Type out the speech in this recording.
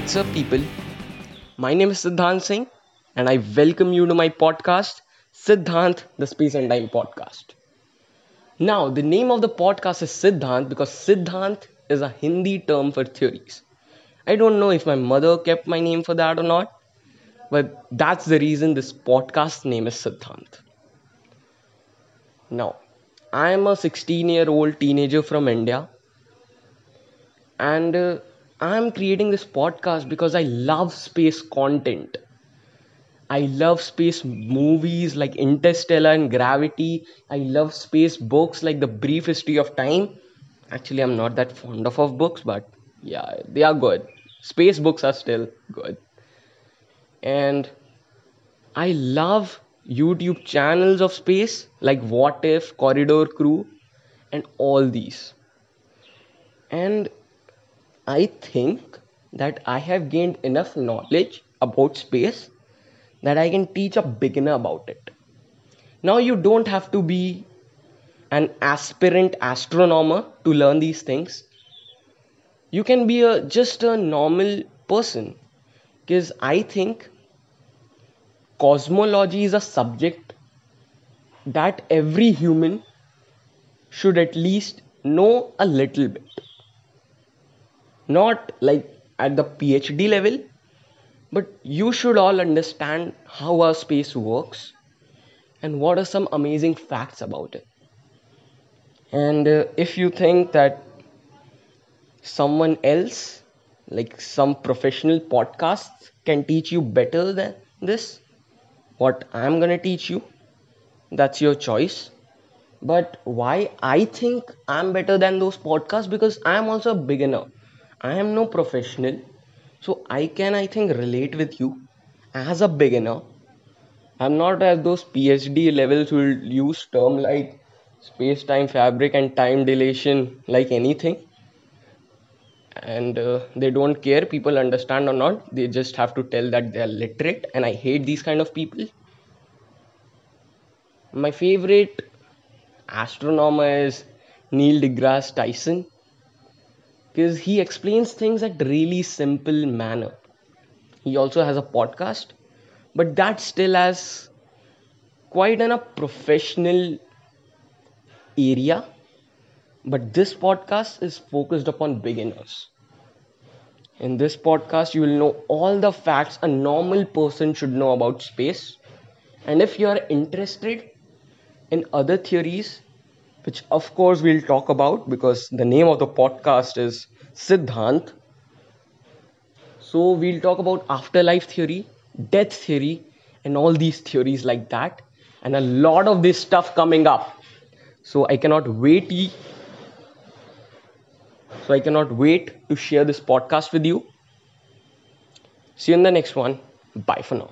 What's up, people? My name is Siddhant Singh, and I welcome you to my podcast, Siddhant, the Space and Time Podcast. Now, the name of the podcast is Siddhant because Siddhant is a Hindi term for theories. I don't know if my mother kept my name for that or not, but that's the reason this podcast name is Siddhant. Now, I am a 16 year old teenager from India, and uh, I'm creating this podcast because I love space content. I love space movies like Interstellar and Gravity. I love space books like The Brief History of Time. Actually, I'm not that fond of, of books, but yeah, they are good. Space books are still good. And I love YouTube channels of space like What If, Corridor Crew, and all these. And I think that I have gained enough knowledge about space that I can teach a beginner about it. Now, you don't have to be an aspirant astronomer to learn these things. You can be a just a normal person because I think cosmology is a subject that every human should at least know a little bit not like at the phd level but you should all understand how our space works and what are some amazing facts about it. And uh, if you think that someone else like some professional podcasts can teach you better than this what i'm to teach you that's your choice. But why i think i'm better than those podcasts? Because i'm also a beginner I am no professional, so I can, I think, relate with you as a beginner. I'm not at those PhD levels who will use term like space time fabric and time dilation like anything. And uh, they don't care people understand or not. They just have to tell that they are literate, and I hate these kind of people. My favorite astronomer is Neil deGrasse Tyson because he explains things at really simple manner. He also has a podcast but that still has quite in a professional area. But this podcast is focused upon beginners. In this podcast you will know all the facts a normal person should know about space. And if you are interested in other theories which of course we'll talk about because the name of the podcast is Siddhant. So we'll talk about afterlife theory, death theory, and all these theories like that, and a lot of this stuff coming up. So I cannot wait. So I cannot wait to share this podcast with you. See you in the next one. Bye for now.